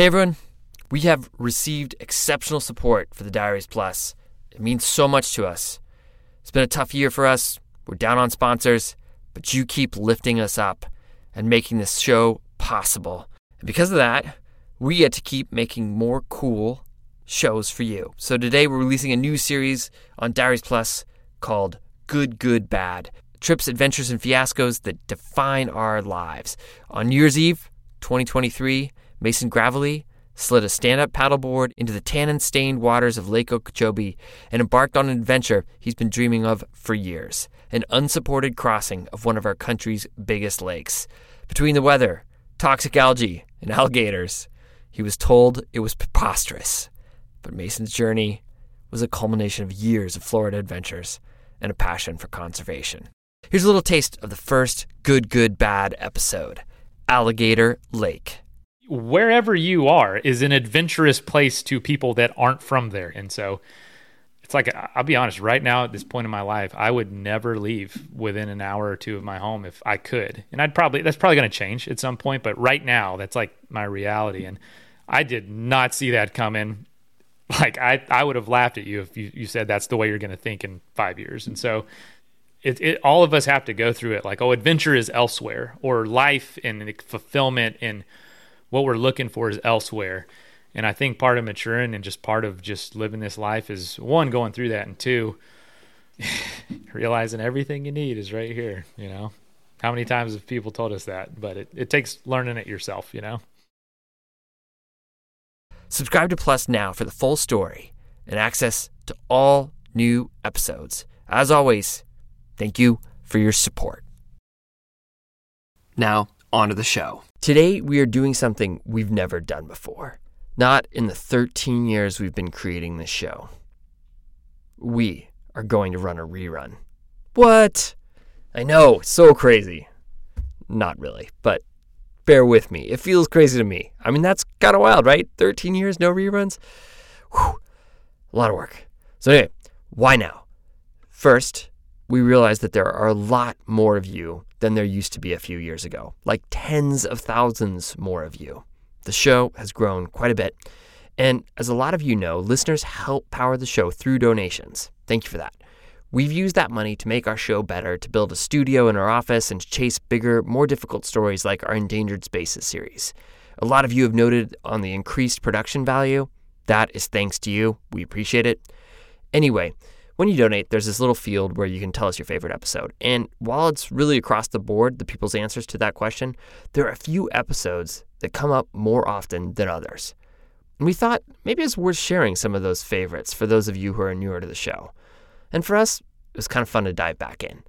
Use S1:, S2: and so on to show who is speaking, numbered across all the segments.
S1: Hey everyone, we have received exceptional support for the Diaries Plus. It means so much to us. It's been a tough year for us. We're down on sponsors, but you keep lifting us up and making this show possible. And because of that, we get to keep making more cool shows for you. So today we're releasing a new series on Diaries Plus called Good, Good, Bad trips, adventures, and fiascos that define our lives. On New Year's Eve, 2023, Mason Gravely slid a stand up paddleboard into the tannin stained waters of Lake Okeechobee and embarked on an adventure he's been dreaming of for years an unsupported crossing of one of our country's biggest lakes. Between the weather, toxic algae, and alligators, he was told it was preposterous. But Mason's journey was a culmination of years of Florida adventures and a passion for conservation. Here's a little taste of the first Good, Good, Bad episode Alligator Lake.
S2: Wherever you are is an adventurous place to people that aren't from there. And so it's like, I'll be honest, right now at this point in my life, I would never leave within an hour or two of my home if I could. And I'd probably, that's probably going to change at some point. But right now, that's like my reality. And I did not see that coming. Like, I, I would have laughed at you if you, you said that's the way you're going to think in five years. And so, it, it, all of us have to go through it like oh adventure is elsewhere or life and fulfillment and what we're looking for is elsewhere. And i think part of maturing and just part of just living this life is one going through that and two realizing everything you need is right here you know? How many times have people told us that? But it, it takes learning it yourself you know?
S1: Subscribe to plus now for the full story and access to all new episodes. As always Thank you for your support. Now, on to the show. Today, we are doing something we've never done before. Not in the 13 years we've been creating this show. We are going to run a rerun. What? I know, so crazy. Not really, but bear with me. It feels crazy to me. I mean, that's kind of wild, right? 13 years, no reruns? Whew. A lot of work. So, anyway, why now? First, we realize that there are a lot more of you than there used to be a few years ago, like tens of thousands more of you. The show has grown quite a bit. And as a lot of you know, listeners help power the show through donations. Thank you for that. We've used that money to make our show better, to build a studio in our office, and to chase bigger, more difficult stories like our Endangered Spaces series. A lot of you have noted on the increased production value. That is thanks to you. We appreciate it. Anyway, when you donate, there's this little field where you can tell us your favorite episode. And while it's really across the board, the people's answers to that question, there are a few episodes that come up more often than others. And we thought maybe it's worth sharing some of those favorites for those of you who are newer to the show. And for us, it was kind of fun to dive back in.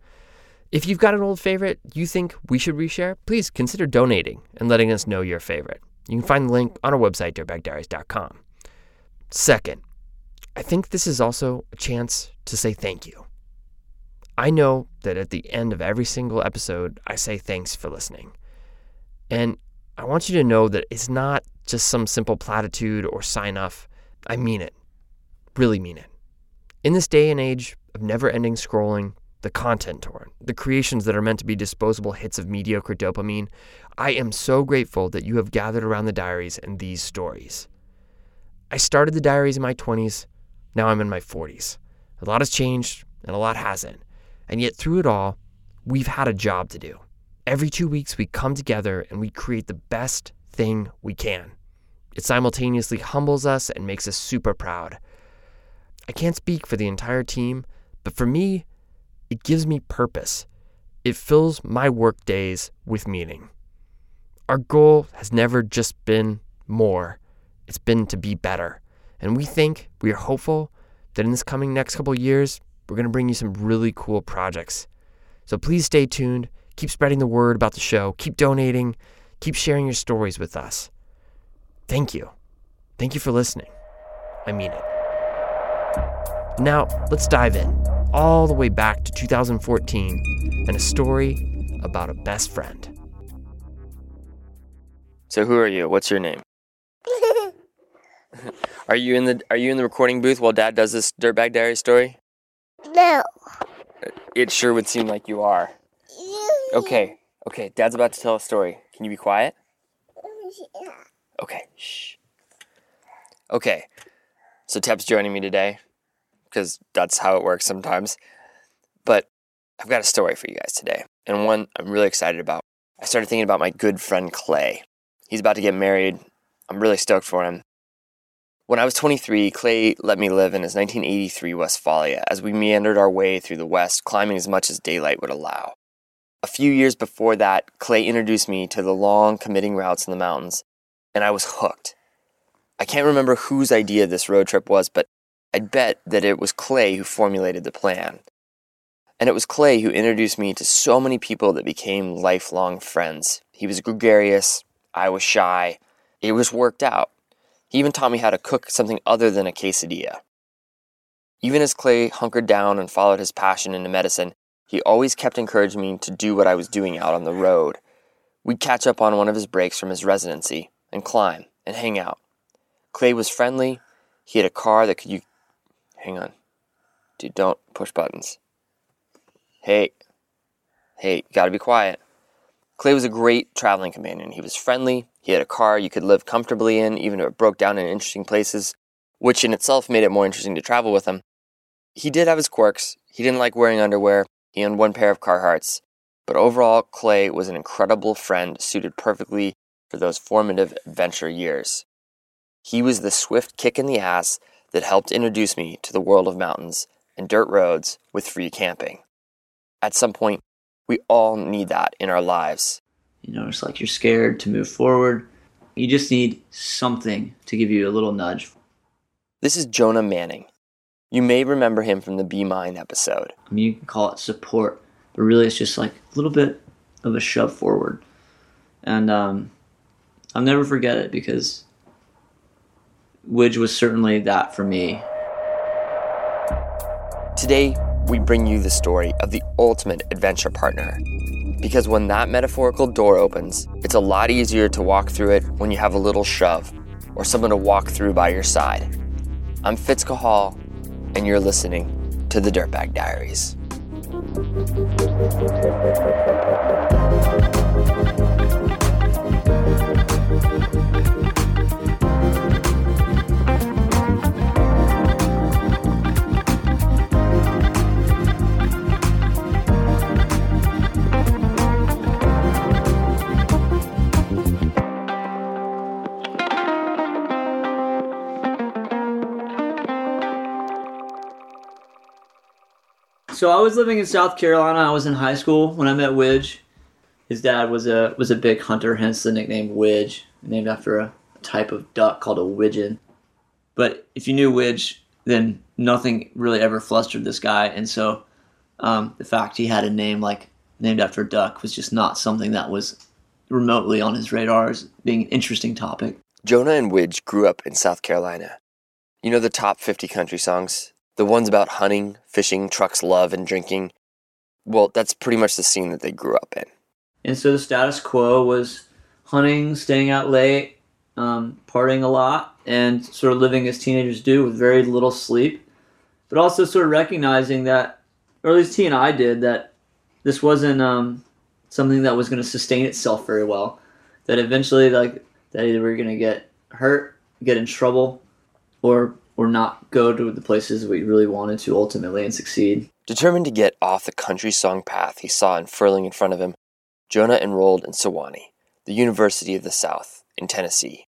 S1: If you've got an old favorite you think we should reshare, please consider donating and letting us know your favorite. You can find the link on our website, dirtbagdiaries.com. Second, I think this is also a chance to say thank you. I know that at the end of every single episode, I say thanks for listening. And I want you to know that it's not just some simple platitude or sign off. I mean it. Really mean it. In this day and age of never ending scrolling, the content torrent, the creations that are meant to be disposable hits of mediocre dopamine, I am so grateful that you have gathered around the diaries and these stories. I started the diaries in my 20s now I'm in my 40s. A lot has changed and a lot hasn't. And yet, through it all, we've had a job to do. Every two weeks, we come together and we create the best thing we can. It simultaneously humbles us and makes us super proud. I can't speak for the entire team, but for me, it gives me purpose. It fills my work days with meaning. Our goal has never just been more, it's been to be better. And we think, we are hopeful that in this coming next couple years, we're going to bring you some really cool projects. So please stay tuned, keep spreading the word about the show, keep donating, keep sharing your stories with us. Thank you. Thank you for listening. I mean it. Now, let's dive in all the way back to 2014 and a story about a best friend. So, who are you? What's your name? Are you in the Are you in the recording booth while Dad does this dirtbag diary story?
S3: No.
S1: It sure would seem like you are. Okay, okay. Dad's about to tell a story. Can you be quiet? Oh, okay. Shh.
S4: Okay, so Tep's joining me today because that's how it works sometimes. But I've got a story for you guys today, and one I'm really excited about. I started thinking about my good friend Clay. He's about to get married. I'm really stoked for him. When I was 23, Clay let me live in his 1983 Westfalia as we meandered our way through the West, climbing as much as daylight would allow. A few years before that, Clay introduced me to the long committing routes in the mountains, and I was hooked. I can't remember whose idea this road trip was, but I'd bet that it was Clay who formulated the plan. And it was Clay who introduced me to so many people that became lifelong friends. He was gregarious, I was shy. It was worked out. He even taught me how to cook something other than a quesadilla. Even as Clay hunkered down and followed his passion into medicine, he always kept encouraging me to do what I was doing out on the road. We'd catch up on one of his breaks from his residency and climb and hang out. Clay was friendly. He had a car that could you hang on. Dude, don't push buttons. Hey. Hey, gotta be quiet. Clay was a great traveling companion. He was friendly. He had a car you could live comfortably in, even if it broke down in interesting places, which in itself made it more interesting to travel with him. He did have his quirks. He didn't like wearing underwear. He owned one pair of Carhartts. But overall, Clay was an incredible friend suited perfectly for those formative adventure years. He was the swift kick in the ass that helped introduce me to the world of mountains and dirt roads with free camping. At some point, we all need that in our lives.
S3: You know, it's like you're scared to move forward. You just need something to give you a little nudge.
S4: This is Jonah Manning. You may remember him from the Be Mine episode.
S3: I mean, you can call it support, but really it's just like a little bit of a shove forward. And um, I'll never forget it because Widge was certainly that for me.
S4: Today, we bring you the story of the ultimate adventure partner. Because when that metaphorical door opens, it's a lot easier to walk through it when you have a little shove or someone to walk through by your side. I'm Fitz Cahall, and you're listening to the Dirtbag Diaries.
S3: So I was living in South Carolina. I was in high school when I met Widge. His dad was a was a big hunter, hence the nickname Widge, named after a type of duck called a widgeon. But if you knew Widge, then nothing really ever flustered this guy, and so um, the fact he had a name like named after a duck was just not something that was remotely on his radar as being an interesting topic.
S4: Jonah and Widge grew up in South Carolina. You know the top 50 country songs? The ones about hunting, fishing, trucks, love, and drinking? Well, that's pretty much the scene that they grew up in.
S3: And so the status quo was hunting, staying out late, um, partying a lot, and sort of living as teenagers do with very little sleep, but also sort of recognizing that, or at least he and I did, that this wasn't um, something that was going to sustain itself very well. That eventually, like, that either we are going to get hurt, get in trouble, or or not go to the places we really wanted to ultimately and succeed.
S4: Determined to get off the country song path he saw unfurling in front of him, Jonah enrolled in Sewanee, the University of the South, in Tennessee.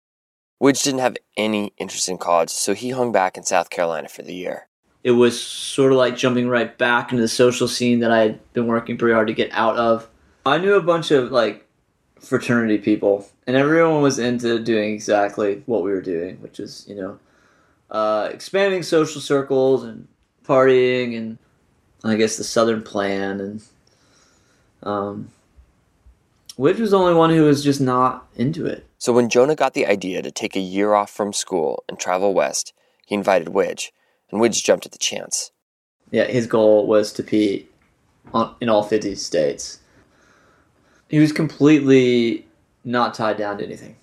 S4: Widge didn't have any interest in college, so he hung back in South Carolina for the year.
S3: It was sort of like jumping right back into the social scene that I had been working pretty hard to get out of. I knew a bunch of like fraternity people, and everyone was into doing exactly what we were doing, which is, you know, uh, expanding social circles and partying and I guess the Southern Plan and um, Widge was the only one who was just not into it.
S4: So when Jonah got the idea to take a year off from school and travel west, he invited Widge, and Widge jumped at the chance.
S3: Yeah, his goal was to be on, in all 50 states. He was completely not tied down to anything.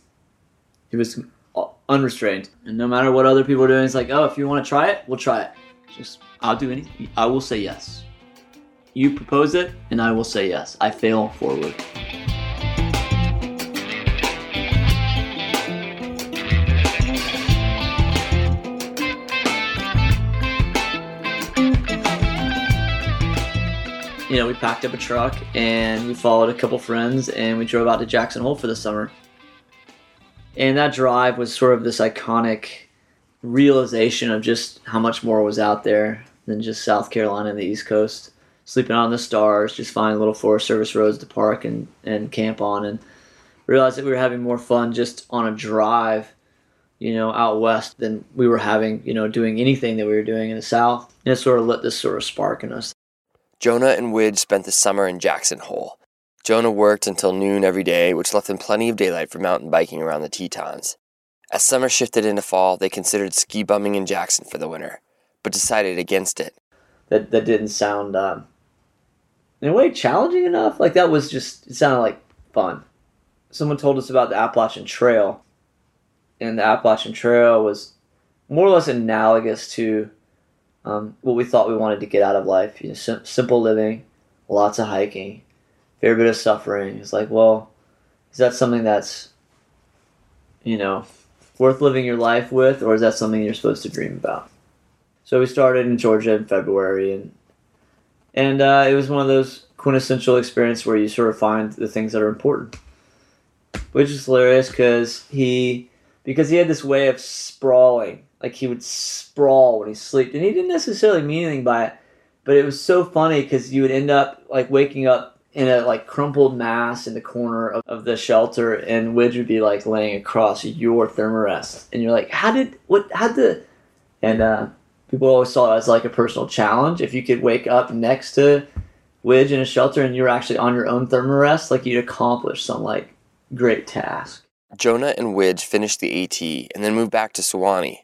S3: He was unrestrained. And no matter what other people are doing, it's like, oh, if you want to try it, we'll try it. Just, I'll do anything. I will say yes. You propose it, and I will say yes. I fail forward. You know, we packed up a truck and we followed a couple friends and we drove out to Jackson Hole for the summer. And that drive was sort of this iconic realization of just how much more was out there than just South Carolina and the East Coast. Sleeping on the stars, just finding little Forest Service roads to park and, and camp on, and realized that we were having more fun just on a drive, you know, out west than we were having, you know, doing anything that we were doing in the South. And it sort of lit this sort of spark in us.
S4: Jonah and Widge spent the summer in Jackson Hole. Jonah worked until noon every day, which left them plenty of daylight for mountain biking around the Tetons. As summer shifted into fall, they considered ski bumming in Jackson for the winter, but decided against it.
S3: That that didn't sound um, in a way challenging enough. Like that was just it sounded like fun. Someone told us about the Appalachian Trail, and the Appalachian Trail was more or less analogous to um, what we thought we wanted to get out of life. You know, sim- simple living, lots of hiking, fair bit of suffering. It's like, well, is that something that's you know worth living your life with, or is that something you're supposed to dream about? So we started in Georgia in February, and and uh, it was one of those quintessential experiences where you sort of find the things that are important, which is hilarious because he because he had this way of sprawling, like he would sprawl when he slept, and he didn't necessarily mean anything by it, but it was so funny because you would end up like waking up in a like crumpled mass in the corner of, of the shelter and Widge would be like laying across your thermarest and you're like how did what how the and uh, people always saw it as like a personal challenge if you could wake up next to Widge in a shelter and you're actually on your own thermarest like you'd accomplish some like great task
S4: Jonah and Widge finished the AT and then moved back to Sewanee.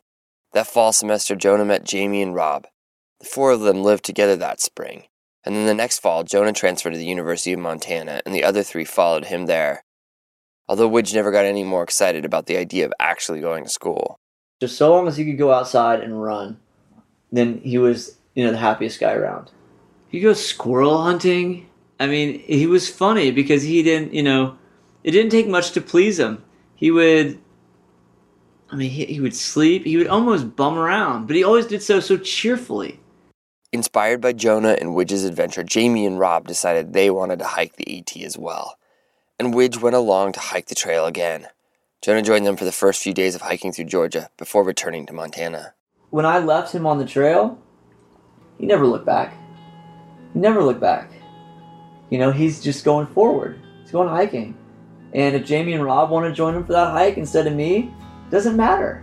S4: That fall semester, Jonah met Jamie and Rob. The four of them lived together that spring. And then the next fall, Jonah transferred to the University of Montana, and the other three followed him there. Although Widge never got any more excited about the idea of actually going to school.
S3: just so long as he could go outside and run then he was you know the happiest guy around. He goes squirrel hunting? I mean he was funny because he didn't you know it didn't take much to please him. He would i mean he, he would sleep. He would almost bum around but he always did so so cheerfully
S4: Inspired by Jonah and Widge's adventure, Jamie and Rob decided they wanted to hike the AT as well. And Widge went along to hike the trail again. Jonah joined them for the first few days of hiking through Georgia before returning to Montana.
S3: when i left him on the trail he never looked back he never looked back you know he's just going forward he's going hiking and if jamie and rob want to join him for that hike instead of me doesn't matter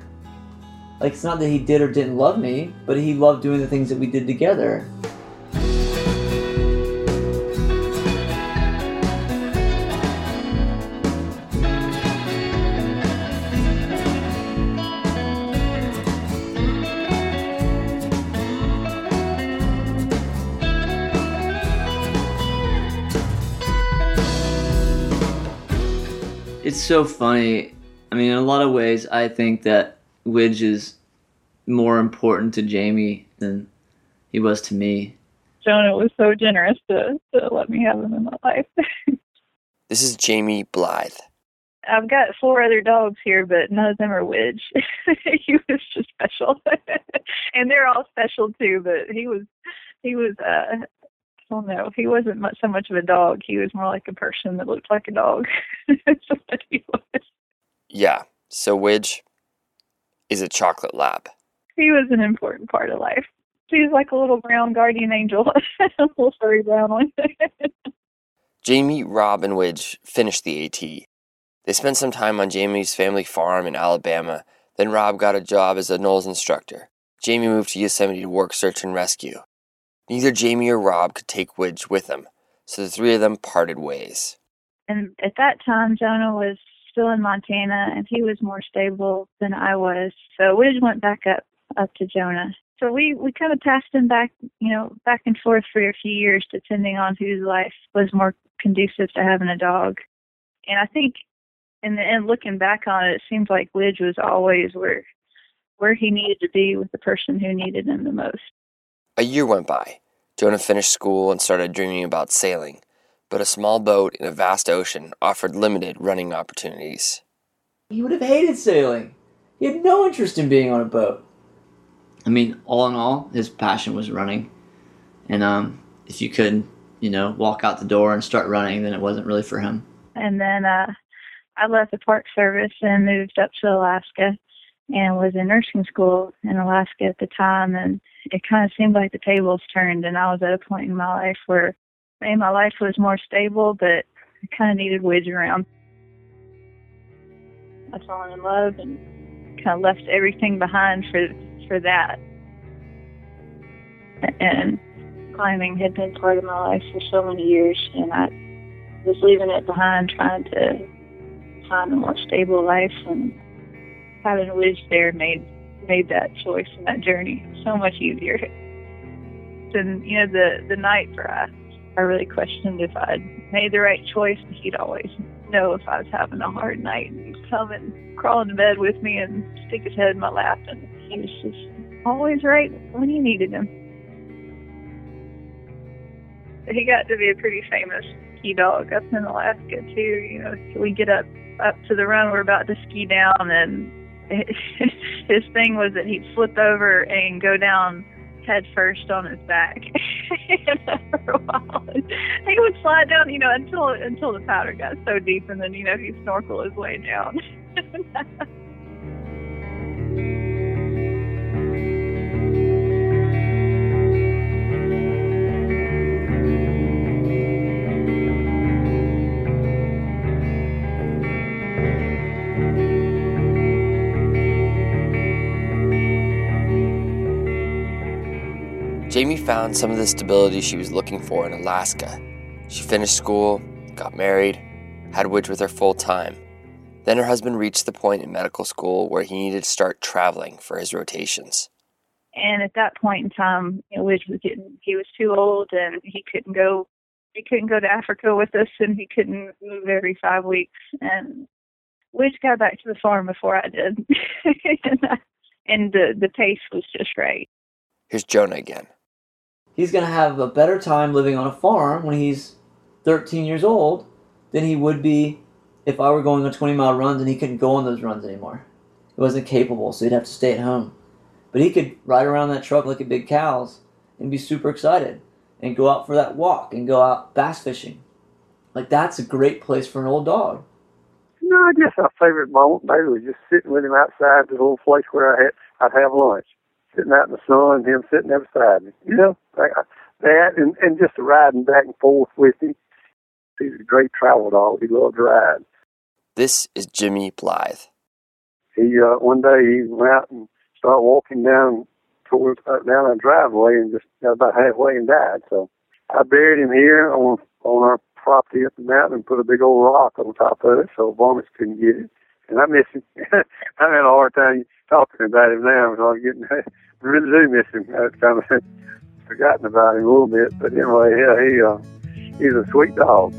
S3: like it's not that he did or didn't love me but he loved doing the things that we did together. It's so funny. I mean in a lot of ways i think that widge is more important to jamie than he was to me
S5: Jonah was so generous to, to let me have him in my life.
S4: This is Jamie Blythe.
S5: I've got four other dogs here, but none of them are Widge. he was just special, and they're all special too. But he was, he was. uh I don't know. He wasn't much so much of a dog. He was more like a person that looked like a dog. That's what he was.
S4: Yeah, so Widge is a chocolate lab.
S5: He was an important part of life. He was like a little brown guardian angel, a little furry brown one.
S4: Jamie, Rob, and Widge finished the AT. They spent some time on Jamie's family farm in Alabama. Then Rob got a job as a NOLS instructor. Jamie moved to Yosemite to work search and rescue. Neither Jamie or Rob could take Widge with them, so the three of them parted ways.
S5: and at that time Jonah was still in Montana and he was more stable than I was. So we just went back up up to Jonah. So we we kind of passed him back, you know, back and forth for a few years depending on whose life was more conducive to having a dog. And I think in the end looking back on it, it seems like Widge was always where where he needed to be with the person who needed him the most.
S4: A year went by. Jonah finished school and started dreaming about sailing, but a small boat in a vast ocean offered limited running opportunities.
S3: he would have hated sailing he had no interest in being on a boat i mean all in all his passion was running and um if you could you know, walk out the door and start running, then it wasn't really for him.
S5: And then uh, I left the Park Service and moved up to Alaska and was in nursing school in Alaska at the time. And it kind of seemed like the tables turned, and I was at a point in my life where maybe my life was more stable, but I kind of needed Widge around. I fell in love and kind of left everything behind for for that. And climbing had been part of my life for so many years, and I was leaving it behind, trying to find a more stable life. And having Widge there made made that choice and that journey so much easier. And you know, the the night for us, I really questioned if I'd made the right choice. He'd always know if I was having a hard night and he'd come and crawl into bed with me and stick his head in my lap. And he was just always right when you needed him. He got to be a pretty famous ski dog up in Alaska too. You know, we get up up to the run we're about to ski down, and his thing was that he'd flip over and go down head first on his back for a while. He would slide down, you know, until until the powder got so deep, and then you know he'd snorkel his way down.
S1: Jamie found some of the stability she was looking for in Alaska. She finished school, got married, had Widge with her full time. Then her husband reached the point in medical school where he needed to start traveling for his rotations.
S5: And at that point in time, you know, Widge was getting he was too old and he couldn't go he couldn't go to Africa with us and he couldn't move every five weeks and Widge got back to the farm before I did. Uh, and the the pace was just right.
S1: Here's Jonah again
S3: he's going to have a better time living on a farm when he's 13 years old than he would be if I were going on 20 mile runs and he couldn't go on those runs anymore. He wasn't capable, so he'd have to stay at home. But he could ride around that truck like a big cows and be super excited and go out for that walk and go out bass fishing. Like that's a great place for an old dog.
S6: No, I guess my favorite moment maybe was just sitting with him outside the little place where I had I'd have lunch sitting out in the sun, him sitting there beside me. You know, like that and, and just riding back and forth with him. He's a great travel dog. He loved to ride.
S1: This is Jimmy Blythe.
S6: He uh, one day he went out and started walking down towards uh, down a driveway and just got about halfway and died. So I buried him here on on our property up the mountain and put a big old rock on top of it so varmints couldn't get it. And I miss him. I'm having a hard time talking about him now. So I'm getting I really do miss him. I've kind of forgotten about him a little bit, but anyway, yeah, he uh, he's a sweet dog.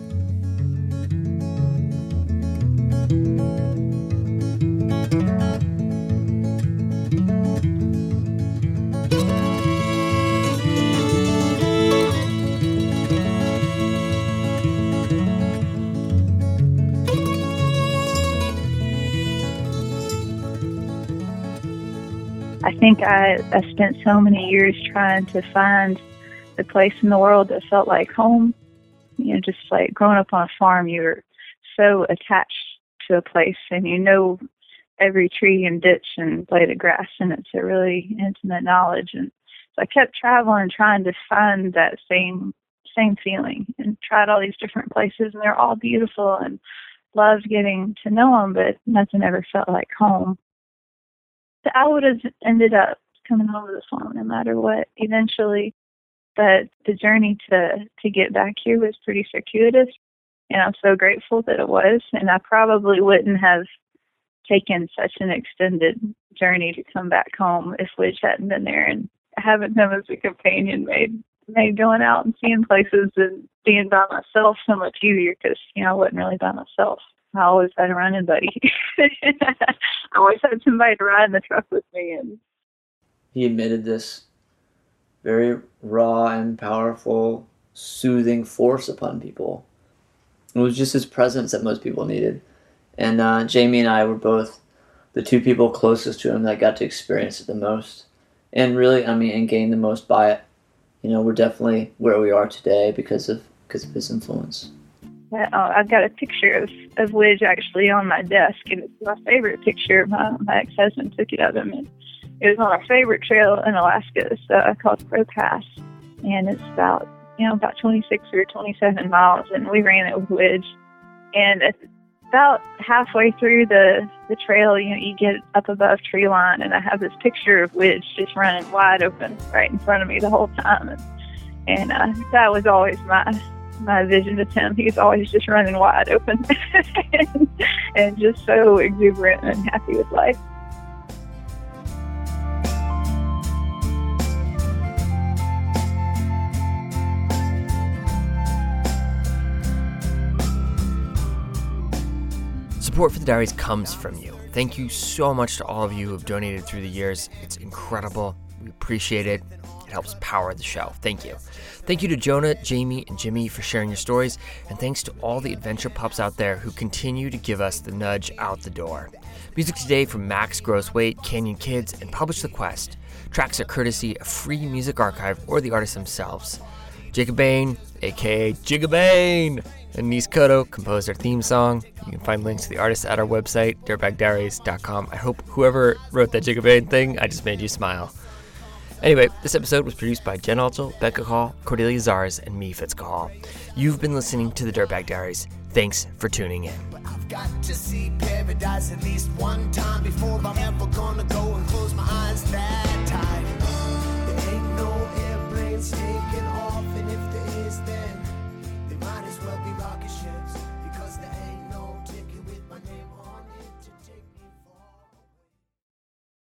S5: Think I, I spent so many years trying to find the place in the world that felt like home. You know, just like growing up on a farm, you're so attached to a place and you know every tree and ditch and blade of grass, and it's a really intimate knowledge. And so I kept traveling, trying to find that same same feeling, and tried all these different places, and they're all beautiful and loved getting to know them, but nothing ever felt like home. I would have ended up coming home to the farm no matter what eventually. But the journey to to get back here was pretty circuitous, and I'm so grateful that it was. And I probably wouldn't have taken such an extended journey to come back home if Widge hadn't been there. And having him as a companion made made going out and seeing places and being by myself so much easier because you know I wasn't really by myself. I always had a running buddy. I always had somebody to ride in the truck with me. And
S3: he admitted this very raw and powerful, soothing force upon people. It was just his presence that most people needed. And uh, Jamie and I were both the two people closest to him that got to experience it the most. And really, I mean, and gain the most by it. You know, we're definitely where we are today because of because of his influence.
S5: Uh, I've got a picture of, of Widge actually on my desk, and it's my favorite picture. My, my ex-husband took it of him, and it was on our favorite trail in Alaska, so I called Crow Pass, and it's about you know about 26 or 27 miles, and we ran it with Widge, and about halfway through the the trail, you know, you get up above tree line, and I have this picture of Widge just running wide open right in front of me the whole time, and, and uh, that was always my my vision with him. He's always just running wide open and, and just so exuberant and happy with life.
S1: Support for the diaries comes from you. Thank you so much to all of you who have donated through the years. It's incredible. We appreciate it. It helps power the show. Thank you. Thank you to Jonah, Jamie, and Jimmy for sharing your stories, and thanks to all the adventure pups out there who continue to give us the nudge out the door. Music today from Max Grossweight, Canyon Kids, and Publish the Quest. Tracks are courtesy of Free Music Archive or the artists themselves. Jacob Bain, aka Jigabane, and Nice Koto composed our theme song. You can find links to the artists at our website, dirtbagdiaries.com. I hope whoever wrote that Jigabane thing, I just made you smile. Anyway, this episode was produced by Jen Altel, Becca Cahall, Cordelia Zars, and me, Fitz Cahall. You've been listening to the Dirtbag Diaries. Thanks for tuning in.
S7: I've got to see paradise at least one time before I'm ever gonna go and close my eyes that tight. There ain't no airplanes taking off